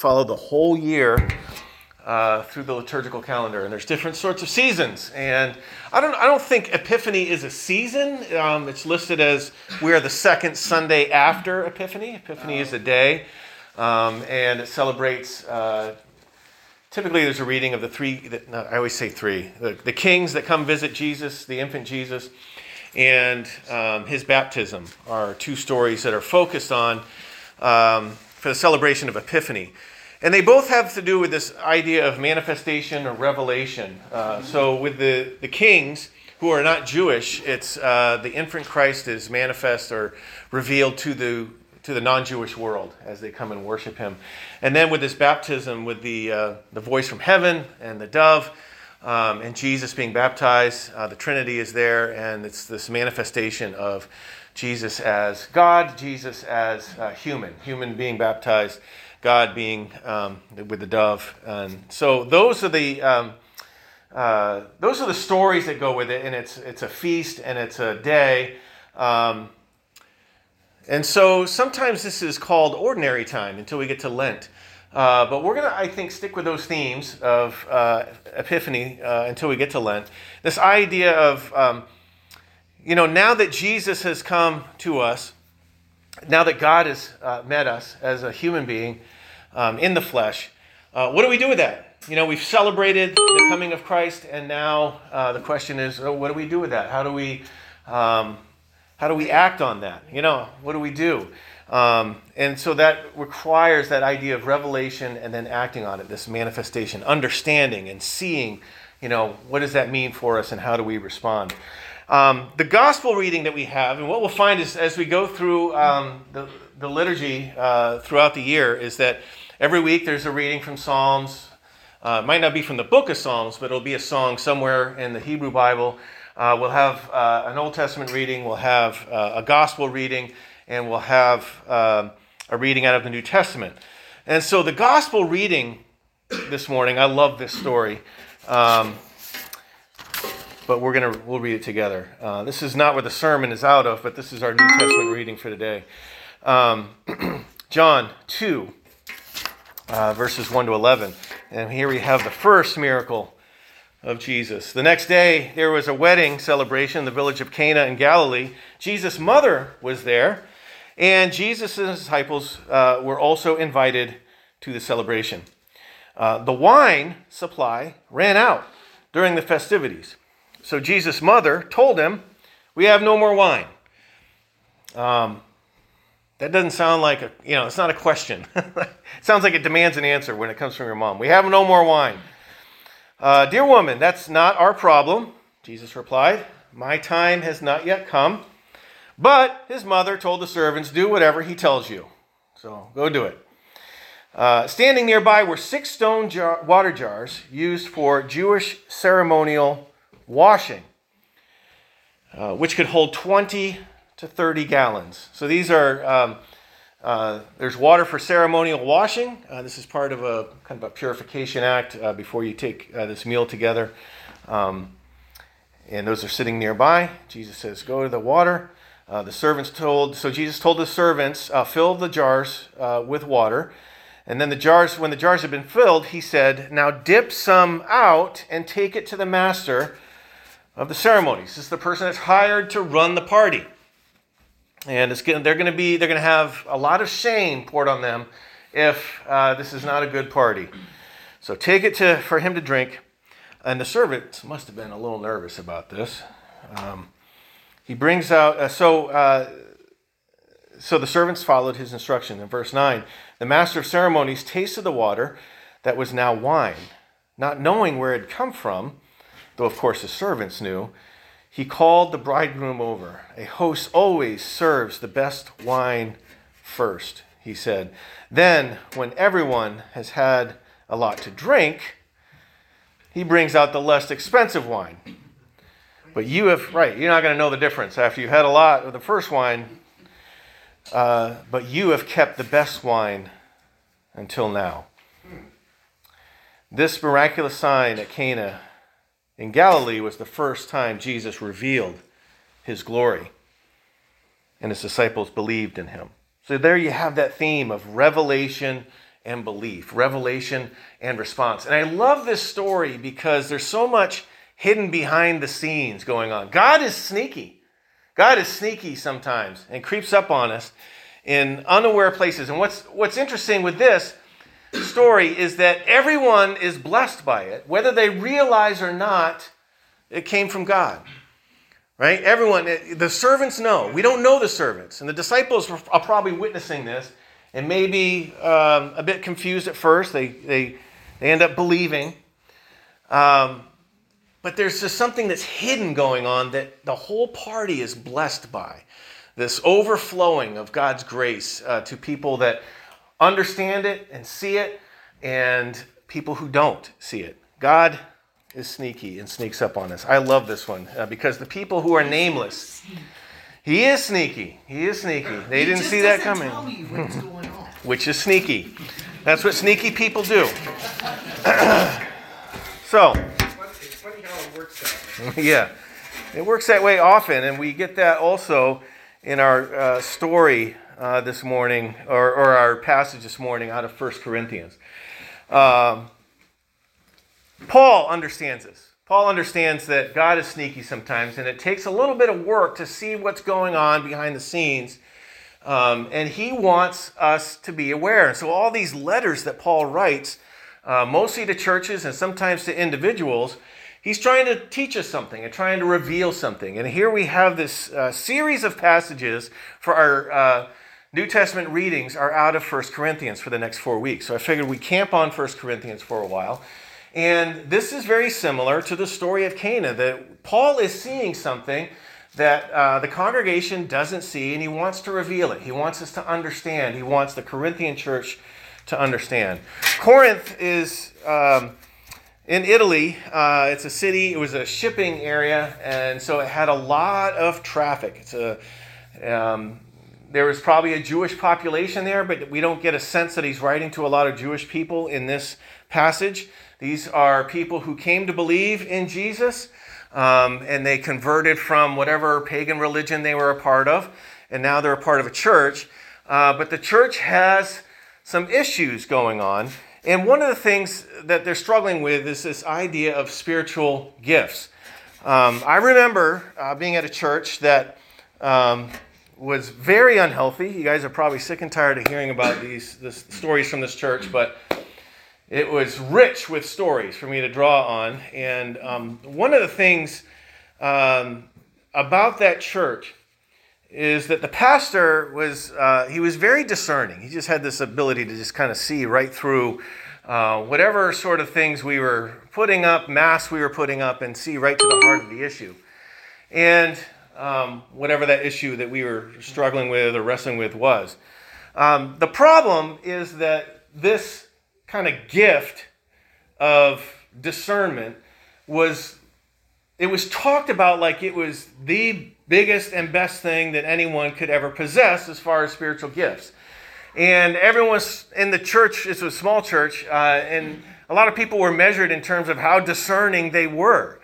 follow the whole year uh, through the liturgical calendar, and there's different sorts of seasons. And I don't, I don't think Epiphany is a season. Um, it's listed as we are the second Sunday after Epiphany. Epiphany is a day, um, and it celebrates. Uh, typically, there's a reading of the three. I always say three. The, the, kings that come visit Jesus, the infant Jesus, and um, his baptism are two stories that are focused on um, for the celebration of Epiphany. And they both have to do with this idea of manifestation or revelation. Uh, so, with the, the kings who are not Jewish, it's uh, the infant Christ is manifest or revealed to the, to the non Jewish world as they come and worship him. And then with this baptism, with the, uh, the voice from heaven and the dove, um, and Jesus being baptized, uh, the Trinity is there, and it's this manifestation of Jesus as God, Jesus as uh, human, human being baptized. God being um, with the dove. And so those are the um, uh, those are the stories that go with it, and it's it's a feast and it's a day. Um, and so sometimes this is called ordinary time until we get to Lent. Uh, but we're going to, I think, stick with those themes of uh, Epiphany uh, until we get to Lent. This idea of, um, you know, now that Jesus has come to us, now that God has uh, met us as a human being um, in the flesh, uh, what do we do with that? You know, we've celebrated the coming of Christ, and now uh, the question is, oh, what do we do with that? How do we, um, how do we act on that? You know, what do we do? Um, and so that requires that idea of revelation and then acting on it, this manifestation, understanding and seeing, you know, what does that mean for us and how do we respond? Um, the gospel reading that we have, and what we'll find is as we go through um, the, the liturgy uh, throughout the year, is that every week there's a reading from Psalms. Uh, it might not be from the book of Psalms, but it'll be a song somewhere in the Hebrew Bible. Uh, we'll have uh, an Old Testament reading, we'll have uh, a gospel reading, and we'll have um, a reading out of the New Testament. And so the gospel reading this morning, I love this story. Um, but we're gonna we'll read it together. Uh, this is not what the sermon is out of, but this is our New Testament reading for today. Um, John two, uh, verses one to eleven, and here we have the first miracle of Jesus. The next day there was a wedding celebration in the village of Cana in Galilee. Jesus' mother was there, and Jesus disciples uh, were also invited to the celebration. Uh, the wine supply ran out during the festivities. So Jesus' mother told him, We have no more wine. Um, that doesn't sound like a, you know, it's not a question. it sounds like it demands an answer when it comes from your mom. We have no more wine. Uh, Dear woman, that's not our problem, Jesus replied. My time has not yet come. But his mother told the servants, Do whatever he tells you. So go do it. Uh, standing nearby were six stone jar- water jars used for Jewish ceremonial washing, uh, which could hold 20 to 30 gallons. So these are, um, uh, there's water for ceremonial washing. Uh, this is part of a kind of a purification act uh, before you take uh, this meal together. Um, and those are sitting nearby. Jesus says, Go to the water. Uh, the servants told, so Jesus told the servants, fill the jars with water. And then the jars, when the jars had been filled, he said, Now dip some out and take it to the master of the ceremonies. This is the person that's hired to run the party. And it's they're going to be they're going to have a lot of shame poured on them if uh, this is not a good party. So take it to for him to drink. And the servants must have been a little nervous about this. Um, he brings out uh, so uh, so the servants followed his instruction. In verse nine, the master of ceremonies tasted the water that was now wine, not knowing where it had come from though of course the servants knew, he called the bridegroom over. A host always serves the best wine first, he said. Then, when everyone has had a lot to drink, he brings out the less expensive wine. But you have, right, you're not going to know the difference after you've had a lot of the first wine. Uh, but you have kept the best wine until now. This miraculous sign at Cana in Galilee was the first time Jesus revealed his glory, and his disciples believed in him. So there you have that theme of revelation and belief, revelation and response. And I love this story because there's so much hidden behind the scenes going on. God is sneaky. God is sneaky sometimes and creeps up on us in unaware places. And what's what's interesting with this story is that everyone is blessed by it, whether they realize or not, it came from God. Right? Everyone, the servants know. We don't know the servants. And the disciples are probably witnessing this and maybe um, a bit confused at first. They, they, they end up believing. Um, but there's just something that's hidden going on that the whole party is blessed by. This overflowing of God's grace uh, to people that understand it and see it, and people who don't see it. God is sneaky and sneaks up on us. I love this one uh, because the people who are nameless, he is sneaky. He is sneaky. They he didn't see that coming. Which is sneaky. That's what sneaky people do. so, yeah, it works that way often, and we get that also in our uh, story uh, this morning, or, or, our passage this morning out of 1 Corinthians. Um, Paul understands this. Paul understands that God is sneaky sometimes, and it takes a little bit of work to see what's going on behind the scenes. Um, and he wants us to be aware. And so, all these letters that Paul writes, uh, mostly to churches and sometimes to individuals, he's trying to teach us something and trying to reveal something. And here we have this uh, series of passages for our uh, New Testament readings are out of 1 Corinthians for the next four weeks. So I figured we camp on 1 Corinthians for a while. And this is very similar to the story of Cana, that Paul is seeing something that uh, the congregation doesn't see, and he wants to reveal it. He wants us to understand. He wants the Corinthian church to understand. Corinth is um, in Italy. Uh, it's a city, it was a shipping area, and so it had a lot of traffic. It's a um, there was probably a Jewish population there, but we don't get a sense that he's writing to a lot of Jewish people in this passage. These are people who came to believe in Jesus um, and they converted from whatever pagan religion they were a part of, and now they're a part of a church. Uh, but the church has some issues going on. And one of the things that they're struggling with is this idea of spiritual gifts. Um, I remember uh, being at a church that um, was very unhealthy. You guys are probably sick and tired of hearing about these this, stories from this church, but it was rich with stories for me to draw on. And um, one of the things um, about that church is that the pastor was uh, he was very discerning. He just had this ability to just kind of see right through uh, whatever sort of things we were putting up, masks we were putting up, and see right to the heart of the issue. And um, whatever that issue that we were struggling with or wrestling with was. Um, the problem is that this kind of gift of discernment was it was talked about like it was the biggest and best thing that anyone could ever possess as far as spiritual gifts and everyone was in the church it's a small church uh, and a lot of people were measured in terms of how discerning they were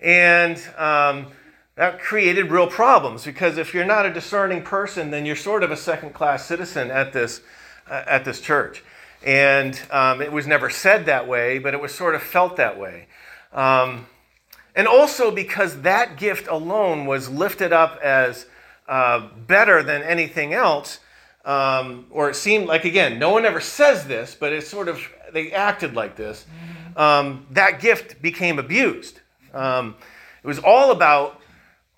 and um, that created real problems because if you're not a discerning person, then you're sort of a second class citizen at this, uh, at this church. And um, it was never said that way, but it was sort of felt that way. Um, and also because that gift alone was lifted up as uh, better than anything else, um, or it seemed like, again, no one ever says this, but it's sort of, they acted like this. Um, that gift became abused. Um, it was all about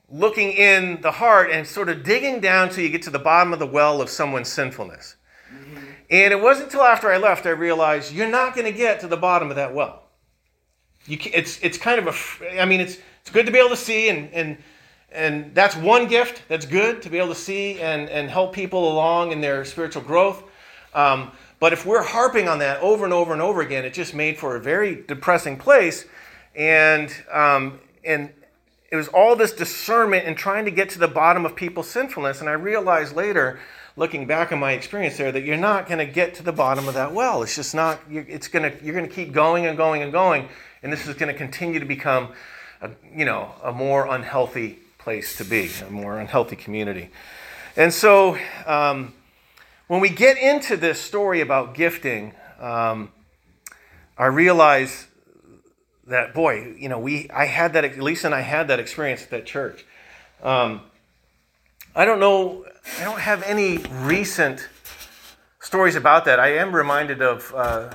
looking in the heart and sort of digging down till you get to the bottom of the well of someone's sinfulness. Mm-hmm. And it wasn't until after I left I realized you're not going to get to the bottom of that well. You it's, it's kind of a, I mean, it's, it's good to be able to see, and, and, and that's one gift that's good to be able to see and, and help people along in their spiritual growth. Um, but if we're harping on that over and over and over again, it just made for a very depressing place. And, um, and, it was all this discernment and trying to get to the bottom of people's sinfulness. And I realized later, looking back on my experience there, that you're not going to get to the bottom of that well. It's just not. It's going to. You're going to keep going and going and going, and this is going to continue to become, a, you know, a more unhealthy place to be, a more unhealthy community. And so, um, when we get into this story about gifting, um, I realize that boy, you know, we I had that Lisa and I had that experience at that church. Um, I don't know, I don't have any recent stories about that. I am reminded of uh,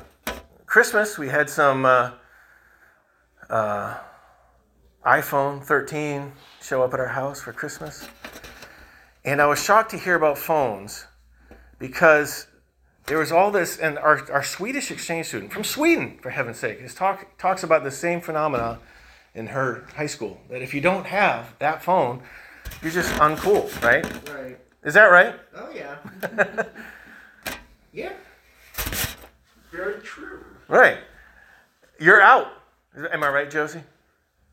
Christmas. We had some uh, uh, iPhone 13 show up at our house for Christmas, and I was shocked to hear about phones because there was all this, and our, our Swedish exchange student from Sweden, for heaven's sake, is talk, talks about the same phenomena in her high school. That if you don't have that phone, you're just uncool, right? Right. Is that right? Oh yeah. yeah. Very true. Right. You're out. Am I right, Josie?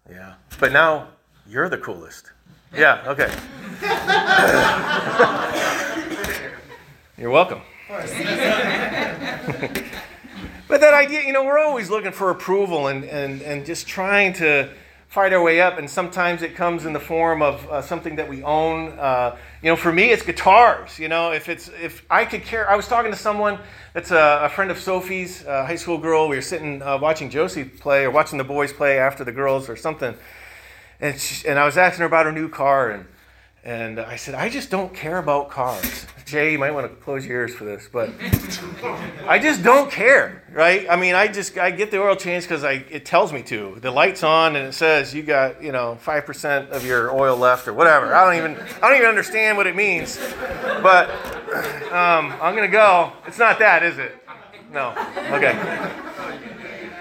Yeah. But now you're the coolest. Yeah, okay. you're welcome. but that idea, you know, we're always looking for approval and, and, and just trying to fight our way up. And sometimes it comes in the form of uh, something that we own. Uh, you know, for me, it's guitars. You know, if it's if I could care, I was talking to someone that's a, a friend of Sophie's, a high school girl. We were sitting uh, watching Josie play or watching the boys play after the girls or something. And, she, and I was asking her about her new car and and I said, I just don't care about cars. Jay, you might want to close your ears for this, but I just don't care, right? I mean, I just I get the oil change because I it tells me to. The light's on and it says you got you know five percent of your oil left or whatever. I don't even I don't even understand what it means, but um, I'm gonna go. It's not that, is it? No. Okay.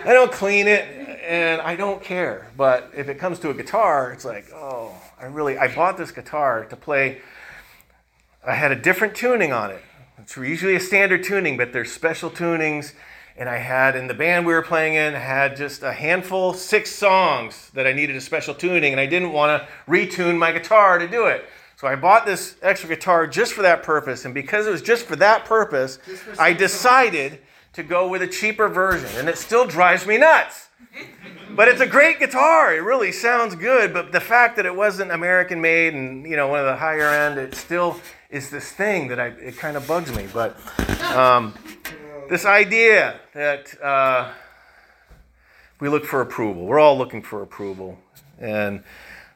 I don't clean it and I don't care. But if it comes to a guitar, it's like, oh, I really I bought this guitar to play I had a different tuning on it. It's usually a standard tuning, but there's special tunings. And I had in the band we were playing in, had just a handful, six songs that I needed a special tuning, and I didn't want to retune my guitar to do it. So I bought this extra guitar just for that purpose. And because it was just for that purpose, for I decided. To go with a cheaper version. And it still drives me nuts. but it's a great guitar. It really sounds good. But the fact that it wasn't American made and you know one of the higher end, it still is this thing that I, it kind of bugs me. But um, this idea that uh, we look for approval, we're all looking for approval and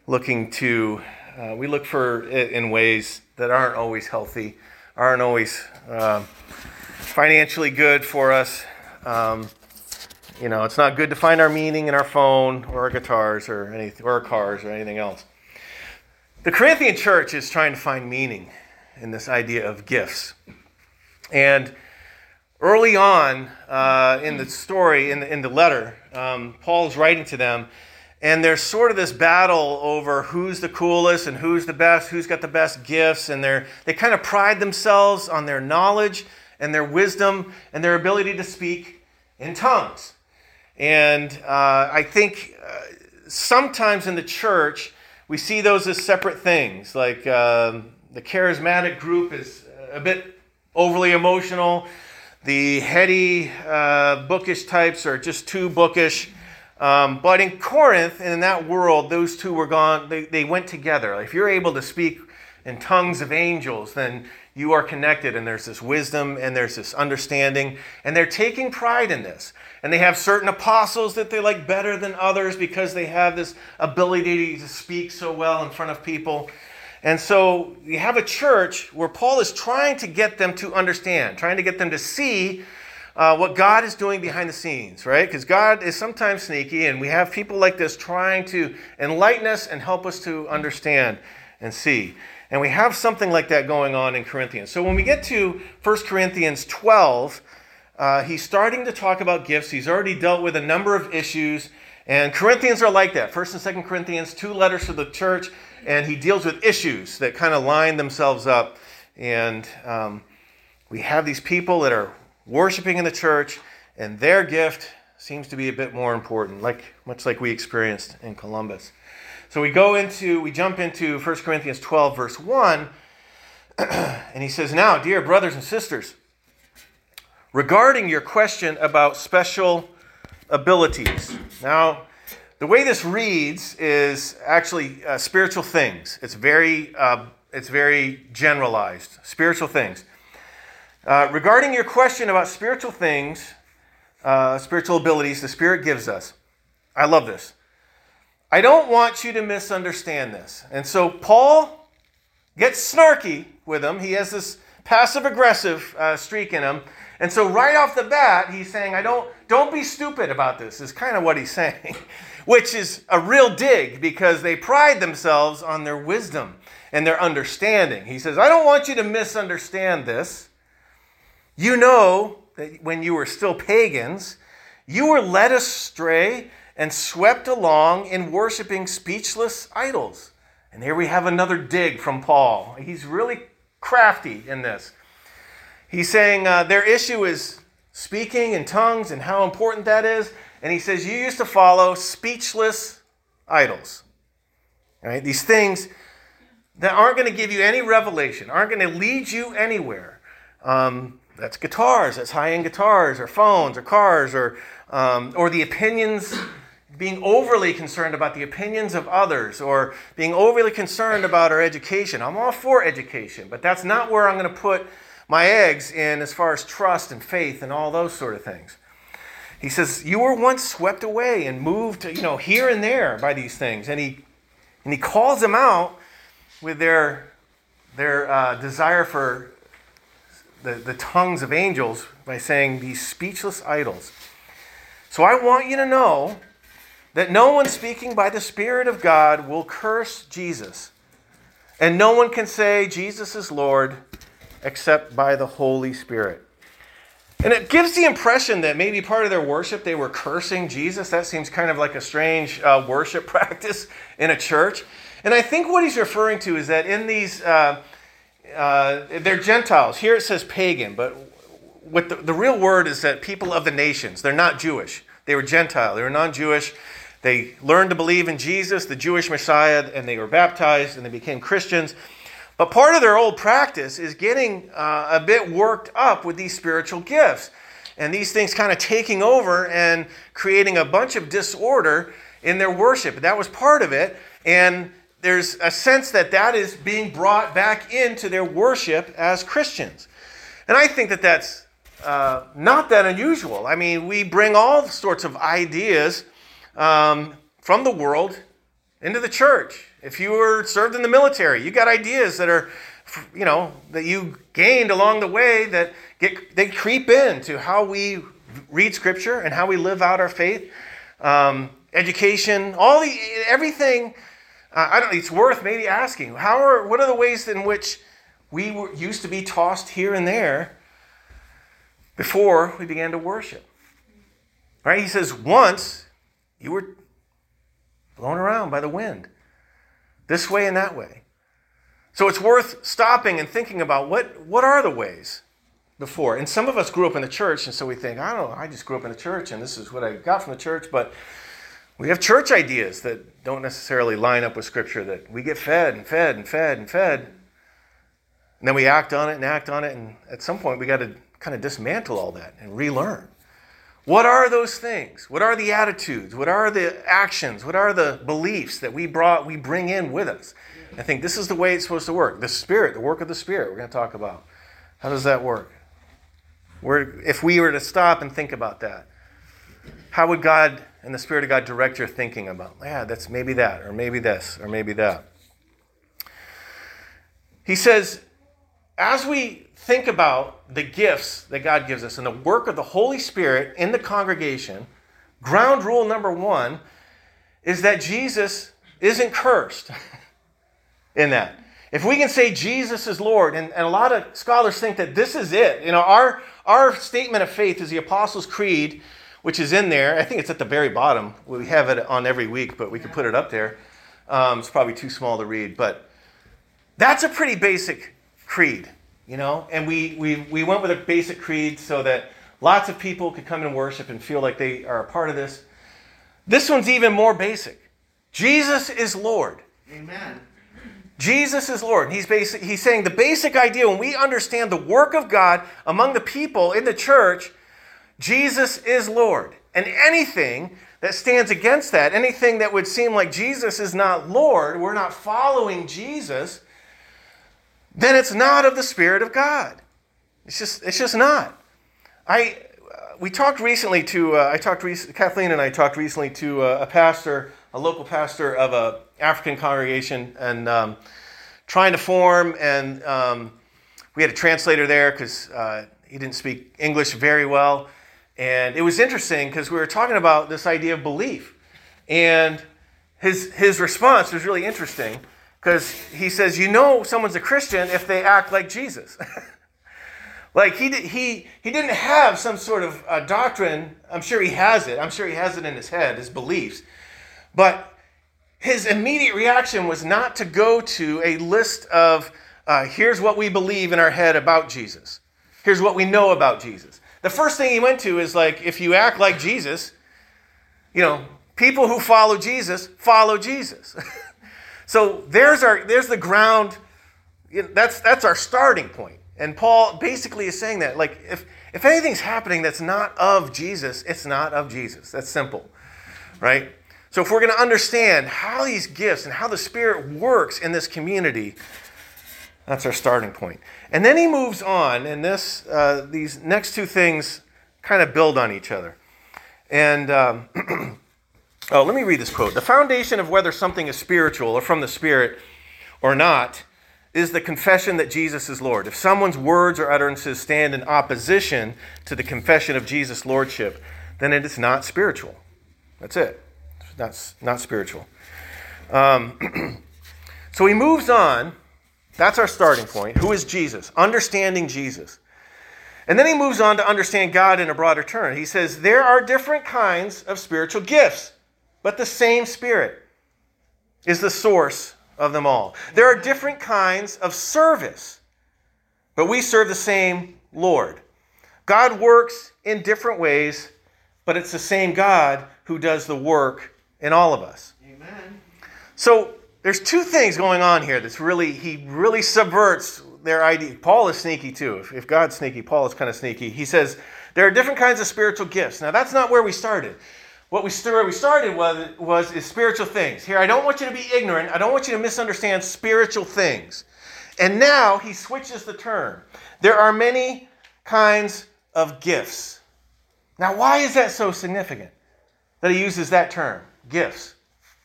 looking to, uh, we look for it in ways that aren't always healthy, aren't always uh, financially good for us. Um, you know, it's not good to find our meaning in our phone or our guitars or anything, or our cars or anything else. The Corinthian church is trying to find meaning in this idea of gifts. And early on uh, in the story, in the, in the letter, um, Paul is writing to them, and there's sort of this battle over who's the coolest and who's the best, who's got the best gifts, and they're, they kind of pride themselves on their knowledge and their wisdom and their ability to speak in tongues. And uh, I think uh, sometimes in the church, we see those as separate things, like um, the charismatic group is a bit overly emotional. The heady, uh, bookish types are just too bookish. Um, but in Corinth and in that world, those two were gone, they, they went together. If you're able to speak in tongues of angels, then you are connected, and there's this wisdom and there's this understanding, and they're taking pride in this. And they have certain apostles that they like better than others because they have this ability to speak so well in front of people. And so you have a church where Paul is trying to get them to understand, trying to get them to see uh, what God is doing behind the scenes, right? Because God is sometimes sneaky, and we have people like this trying to enlighten us and help us to understand and see. And we have something like that going on in Corinthians. So when we get to 1 Corinthians 12, uh, he's starting to talk about gifts. He's already dealt with a number of issues. And Corinthians are like that. First and Second Corinthians, two letters to the church and he deals with issues that kind of line themselves up. And um, we have these people that are worshiping in the church, and their gift seems to be a bit more important, like much like we experienced in Columbus. So we go into, we jump into 1 Corinthians 12, verse 1, and he says, Now, dear brothers and sisters, regarding your question about special abilities. Now, the way this reads is actually uh, spiritual things. It's very, uh, it's very generalized. Spiritual things. Uh, regarding your question about spiritual things, uh, spiritual abilities the Spirit gives us, I love this. I don't want you to misunderstand this. And so Paul gets snarky with him. He has this passive aggressive uh, streak in him. And so right off the bat, he's saying, I don't, don't be stupid about this, is kind of what he's saying, which is a real dig because they pride themselves on their wisdom and their understanding. He says, I don't want you to misunderstand this. You know that when you were still pagans, you were led astray and swept along in worshiping speechless idols. And here we have another dig from Paul. He's really crafty in this. He's saying uh, their issue is speaking in tongues and how important that is. And he says, You used to follow speechless idols. Right? These things that aren't going to give you any revelation, aren't going to lead you anywhere. Um, that's guitars, that's high end guitars, or phones, or cars, or, um, or the opinions, being overly concerned about the opinions of others, or being overly concerned about our education. I'm all for education, but that's not where I'm going to put my eggs in as far as trust and faith and all those sort of things. He says, You were once swept away and moved, you know, here and there by these things. And he, and he calls them out with their, their uh, desire for the, the tongues of angels by saying these speechless idols. So I want you to know that no one speaking by the Spirit of God will curse Jesus. And no one can say Jesus is Lord except by the Holy Spirit. And it gives the impression that maybe part of their worship they were cursing Jesus. That seems kind of like a strange uh, worship practice in a church. And I think what he's referring to is that in these, uh, uh, they're Gentiles. Here it says pagan, but what the, the real word is that people of the nations. They're not Jewish. They were Gentile. They were non Jewish. They learned to believe in Jesus, the Jewish Messiah, and they were baptized and they became Christians. But part of their old practice is getting uh, a bit worked up with these spiritual gifts. And these things kind of taking over and creating a bunch of disorder in their worship. That was part of it. And there's a sense that that is being brought back into their worship as Christians. And I think that that's uh, not that unusual. I mean, we bring all sorts of ideas um, from the world into the church. If you were served in the military, you got ideas that are, you know, that you gained along the way that get they creep into how we read Scripture and how we live out our faith. Um, education, all the everything. Uh, I don't. It's worth maybe asking how are what are the ways in which we were, used to be tossed here and there before we began to worship. Right? He says once you were blown around by the wind this way and that way. So it's worth stopping and thinking about what, what are the ways before. And some of us grew up in the church, and so we think, I don't know, I just grew up in the church, and this is what I got from the church. But we have church ideas that don't necessarily line up with Scripture, that we get fed and fed and fed and fed. And then we act on it and act on it, and at some point we got to kind of dismantle all that and relearn. What are those things? What are the attitudes? What are the actions? What are the beliefs that we brought we bring in with us? I think this is the way it's supposed to work. The spirit, the work of the spirit we're going to talk about. How does that work? Where, if we were to stop and think about that, how would God and the Spirit of God direct your thinking about, yeah, that's maybe that, or maybe this, or maybe that? He says, as we think about the gifts that God gives us and the work of the Holy Spirit in the congregation, ground rule number one is that Jesus isn't cursed in that. If we can say Jesus is Lord, and, and a lot of scholars think that this is it. You know, our, our statement of faith is the Apostles' Creed, which is in there. I think it's at the very bottom. We have it on every week, but we could put it up there. Um, it's probably too small to read, but that's a pretty basic creed you know, and we, we, we went with a basic creed so that lots of people could come and worship and feel like they are a part of this. This one's even more basic. Jesus is Lord. Amen. Jesus is Lord. He's, basic, he's saying the basic idea when we understand the work of God among the people in the church, Jesus is Lord. And anything that stands against that, anything that would seem like Jesus is not Lord, we're not following Jesus, then it's not of the Spirit of God. It's just, it's just not. I, we talked recently to, uh, I talked, Kathleen and I talked recently to uh, a pastor, a local pastor of a African congregation, and um, trying to form, and um, we had a translator there because uh, he didn't speak English very well. And it was interesting because we were talking about this idea of belief. And his, his response was really interesting because he says, You know, someone's a Christian if they act like Jesus. like he, he, he didn't have some sort of uh, doctrine. I'm sure he has it. I'm sure he has it in his head, his beliefs. But his immediate reaction was not to go to a list of uh, here's what we believe in our head about Jesus. Here's what we know about Jesus. The first thing he went to is like, if you act like Jesus, you know, people who follow Jesus follow Jesus. so there's our there's the ground. That's that's our starting point. And Paul basically is saying that, like, if if anything's happening that's not of Jesus, it's not of Jesus. That's simple, right? So if we're going to understand how these gifts and how the Spirit works in this community, that's our starting point. And then he moves on, and this, uh, these next two things kind of build on each other. And um, oh, let me read this quote. The foundation of whether something is spiritual or from the Spirit or not is the confession that Jesus is Lord. If someone's words or utterances stand in opposition to the confession of Jesus' Lordship, then it is not spiritual. That's it. It's not, not spiritual. Um, so he moves on that's our starting point. Who is Jesus? Understanding Jesus. And then he moves on to understand God in a broader term. He says, There are different kinds of spiritual gifts, but the same Spirit is the source of them all. There are different kinds of service, but we serve the same Lord. God works in different ways, but it's the same God who does the work in all of us. Amen. So there's two things going on here that's really, he really subverts their idea. Paul is sneaky too. If, if God's sneaky, Paul is kind of sneaky. He says there are different kinds of spiritual gifts. Now, that's not where we started. What we, where we started was, was is spiritual things. Here, I don't want you to be ignorant. I don't want you to misunderstand spiritual things. And now he switches the term. There are many kinds of gifts. Now, why is that so significant that he uses that term, gifts?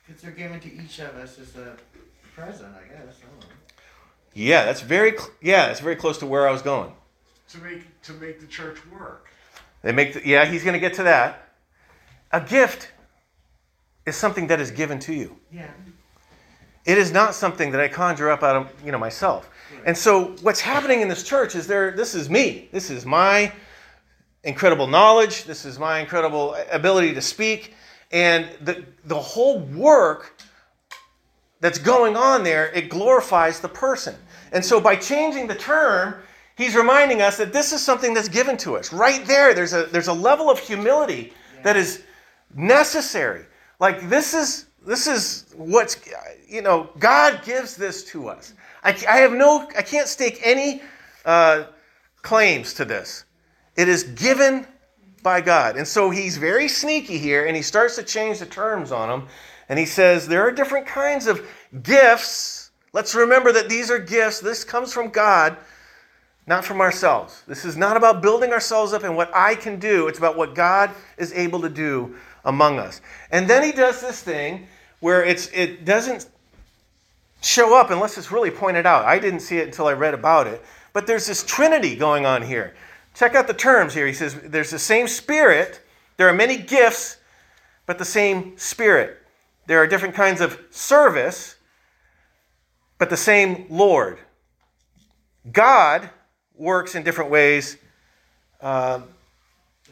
Because they're given to each of us as a present, I guess. I yeah, that's very cl- yeah, that's very close to where I was going. To make to make the church work. They make the, yeah, he's going to get to that. A gift is something that is given to you. Yeah. It is not something that I conjure up out of you know myself. Right. And so what's happening in this church is there. This is me. This is my incredible knowledge. This is my incredible ability to speak. And the, the whole work that's going on there, it glorifies the person. And so by changing the term, he's reminding us that this is something that's given to us. Right there, there's a, there's a level of humility that is necessary. Like this is this is what's you know God gives this to us. I, I have no I can't stake any uh, claims to this. It is given by God. And so he's very sneaky here and he starts to change the terms on them. And he says there are different kinds of gifts. Let's remember that these are gifts. This comes from God, not from ourselves. This is not about building ourselves up and what I can do, it's about what God is able to do among us. And then he does this thing where it's, it doesn't show up unless it's really pointed out. I didn't see it until I read about it. But there's this trinity going on here. Check out the terms here. He says there's the same Spirit, there are many gifts, but the same Spirit. There are different kinds of service, but the same Lord. God works in different ways. Uh,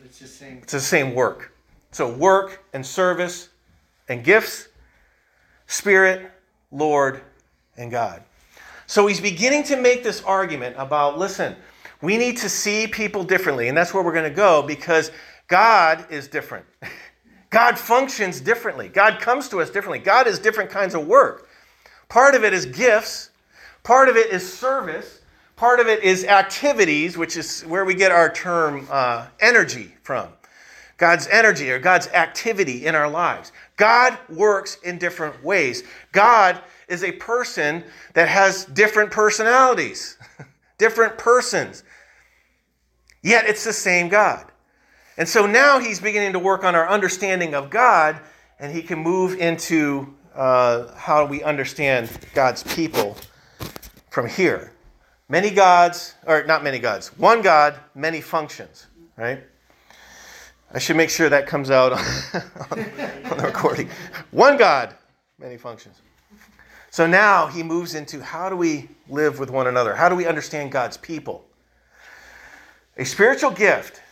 it's, the same. it's the same work. So, work and service and gifts, Spirit, Lord, and God. So, he's beginning to make this argument about listen, we need to see people differently. And that's where we're going to go because God is different. God functions differently. God comes to us differently. God is different kinds of work. Part of it is gifts, part of it is service, part of it is activities, which is where we get our term uh, energy from. God's energy or God's activity in our lives. God works in different ways. God is a person that has different personalities, different persons. Yet it's the same God. And so now he's beginning to work on our understanding of God, and he can move into uh, how we understand God's people from here. Many gods, or not many gods, one God, many functions, right? I should make sure that comes out on, on the recording. One God, many functions. So now he moves into how do we live with one another? How do we understand God's people? A spiritual gift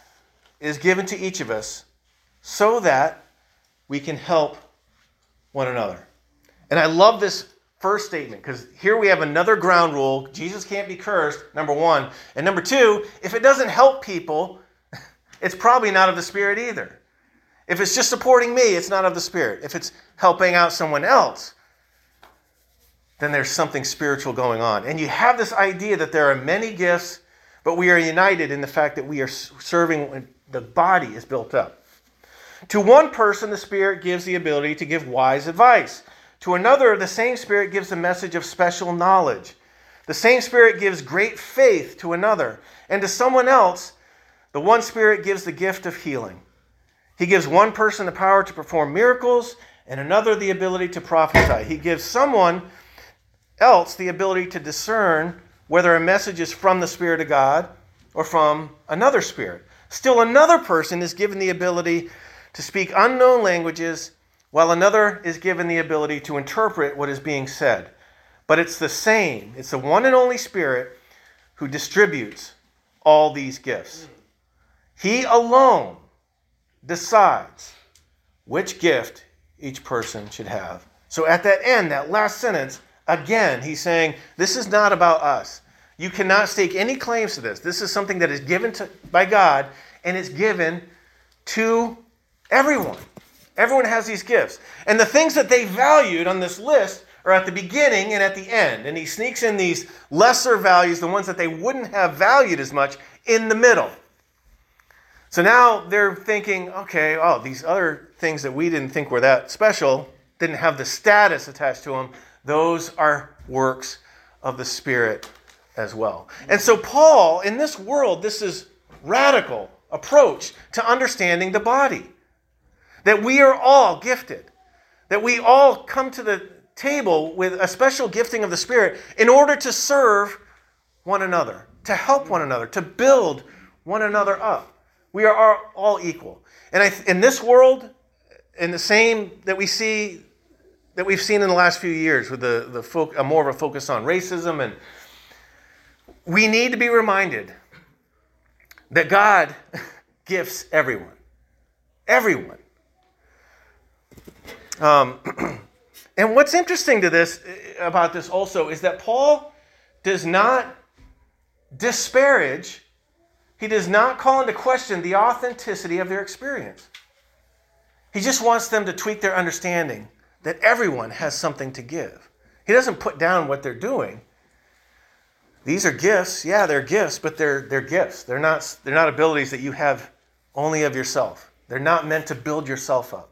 is given to each of us so that we can help one another. And I love this first statement because here we have another ground rule Jesus can't be cursed, number one. And number two, if it doesn't help people, it's probably not of the Spirit either. If it's just supporting me, it's not of the Spirit. If it's helping out someone else, then there's something spiritual going on. And you have this idea that there are many gifts, but we are united in the fact that we are serving, the body is built up. To one person, the Spirit gives the ability to give wise advice. To another, the same Spirit gives a message of special knowledge. The same Spirit gives great faith to another. And to someone else, the one Spirit gives the gift of healing. He gives one person the power to perform miracles and another the ability to prophesy. He gives someone else the ability to discern whether a message is from the Spirit of God or from another spirit. Still, another person is given the ability to speak unknown languages, while another is given the ability to interpret what is being said. But it's the same, it's the one and only Spirit who distributes all these gifts. He alone decides which gift each person should have. So at that end, that last sentence, again, he's saying, This is not about us. You cannot stake any claims to this. This is something that is given to, by God, and it's given to everyone. Everyone has these gifts. And the things that they valued on this list are at the beginning and at the end. And he sneaks in these lesser values, the ones that they wouldn't have valued as much, in the middle. So now they're thinking, okay, oh, these other things that we didn't think were that special didn't have the status attached to them. Those are works of the Spirit as well. And so, Paul, in this world, this is radical approach to understanding the body. That we are all gifted. That we all come to the table with a special gifting of the Spirit in order to serve one another, to help one another, to build one another up. We are all equal. And I, in this world, in the same that we see that we've seen in the last few years with the, the more of a focus on racism and we need to be reminded that God gifts everyone. Everyone. Um, and what's interesting to this about this also is that Paul does not disparage he does not call into question the authenticity of their experience. He just wants them to tweak their understanding that everyone has something to give. He doesn't put down what they're doing. These are gifts. Yeah, they're gifts, but they're, they're gifts. They're not, they're not abilities that you have only of yourself. They're not meant to build yourself up.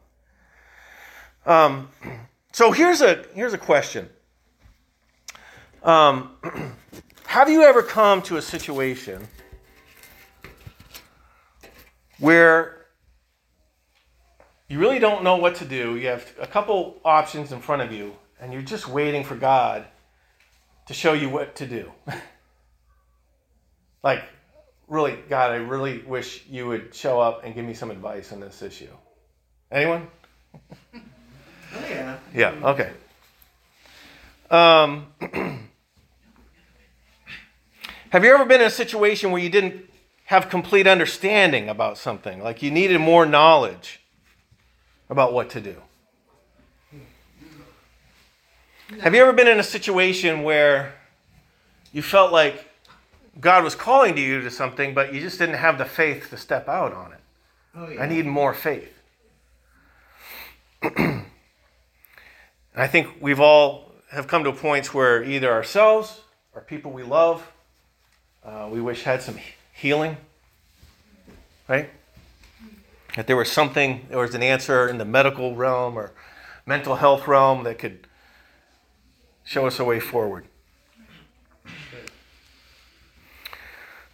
Um, so here's a, here's a question um, Have you ever come to a situation where you really don't know what to do. You have a couple options in front of you, and you're just waiting for God to show you what to do. like, really, God, I really wish you would show up and give me some advice on this issue. Anyone? Oh, yeah. Yeah, okay. Um, have you ever been in a situation where you didn't have complete understanding about something. Like you needed more knowledge about what to do. Have you ever been in a situation where you felt like God was calling to you to something, but you just didn't have the faith to step out on it? Oh, yeah. I need more faith. I think we've all have come to points where either ourselves or people we love, uh, we wish had some healing, right? That there was something, there was an answer in the medical realm or mental health realm that could show us a way forward.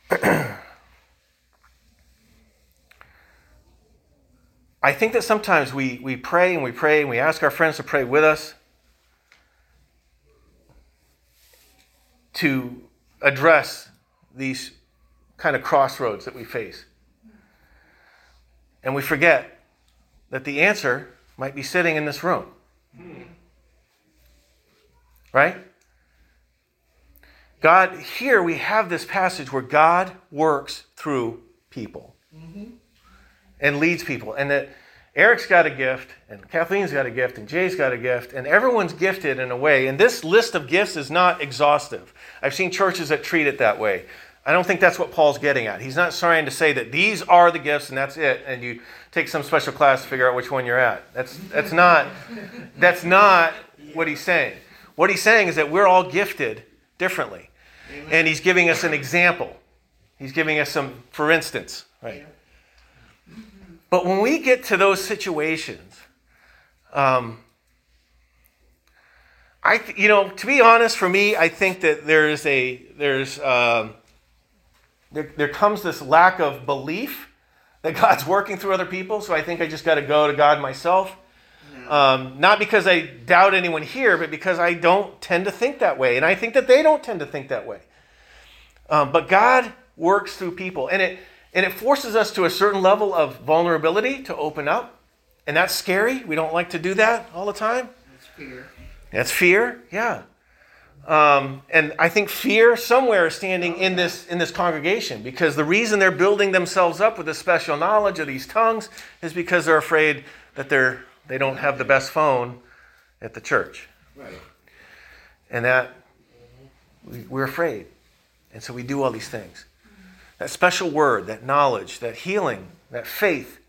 I think that sometimes we, we pray and we pray and we ask our friends to pray with us to address these kind of crossroads that we face. And we forget that the answer might be sitting in this room. Right? God, here we have this passage where God works through people and leads people. And that Eric's got a gift, and Kathleen's got a gift, and Jay's got a gift, and everyone's gifted in a way. And this list of gifts is not exhaustive. I've seen churches that treat it that way. I don't think that's what Paul's getting at. He's not trying to say that these are the gifts and that's it, and you take some special class to figure out which one you're at. That's that's not that's not what he's saying. What he's saying is that we're all gifted differently. And he's giving us an example. He's giving us some, for instance, right? But when we get to those situations, um, I, th- you know, to be honest, for me, I think that there's a there's um, there, there comes this lack of belief that God's working through other people. So I think I just got to go to God myself. Um, not because I doubt anyone here, but because I don't tend to think that way, and I think that they don't tend to think that way. Um, but God works through people, and it and it forces us to a certain level of vulnerability to open up, and that's scary. We don't like to do that all the time. It's fear. That's fear, yeah. Um, and I think fear somewhere is standing in this in this congregation because the reason they're building themselves up with this special knowledge of these tongues is because they're afraid that they're they don't have the best phone at the church, Right. and that we, we're afraid, and so we do all these things. That special word, that knowledge, that healing, that faith.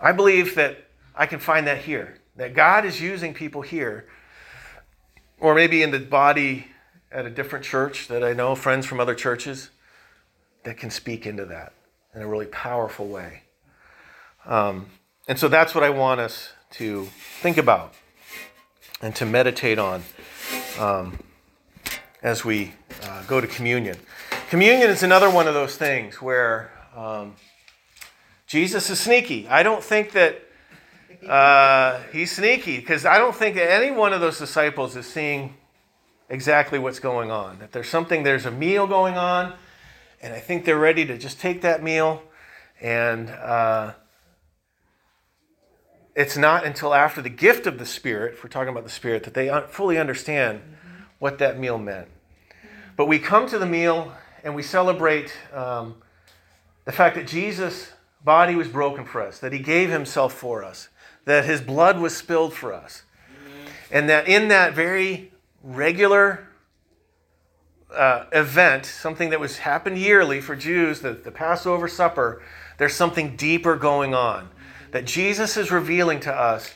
I believe that I can find that here. That God is using people here or maybe in the body at a different church that I know, friends from other churches, that can speak into that in a really powerful way. Um, and so that's what I want us to think about and to meditate on um, as we uh, go to communion. Communion is another one of those things where um, Jesus is sneaky. I don't think that uh, he's sneaky because I don't think any one of those disciples is seeing exactly what's going on. That there's something, there's a meal going on, and I think they're ready to just take that meal. And uh, it's not until after the gift of the Spirit, if we're talking about the Spirit, that they fully understand what that meal meant. But we come to the meal and we celebrate um, the fact that Jesus' body was broken for us, that he gave himself for us, that his blood was spilled for us. And that in that very regular uh, event, something that was happened yearly for Jews, the, the Passover supper, there's something deeper going on. That Jesus is revealing to us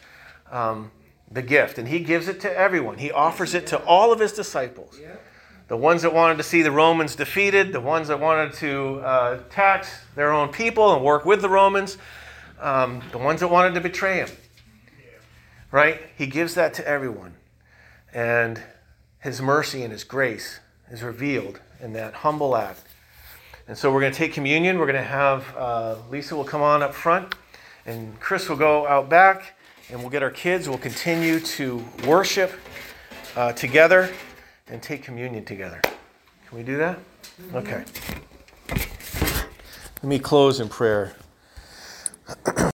um, the gift, and he gives it to everyone. He offers it to all of his disciples. Yep. The ones that wanted to see the Romans defeated, the ones that wanted to uh, tax their own people and work with the Romans, um, the ones that wanted to betray him. Right? He gives that to everyone. And his mercy and his grace is revealed in that humble act. And so we're going to take communion. We're going to have uh, Lisa will come on up front, and Chris will go out back, and we'll get our kids. We'll continue to worship uh, together and take communion together. Can we do that? Okay. Let me close in prayer.